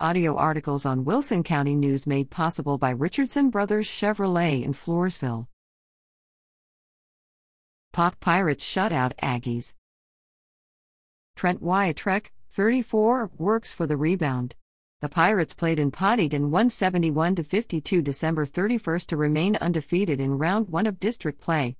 Audio articles on Wilson County News made possible by Richardson Brothers Chevrolet in Floresville. Poth Pirates shut out Aggies. Trent Wyatrek, 34, works for the rebound. The Pirates played in Pottayton 171 52 December 31 to remain undefeated in round 1 of district play.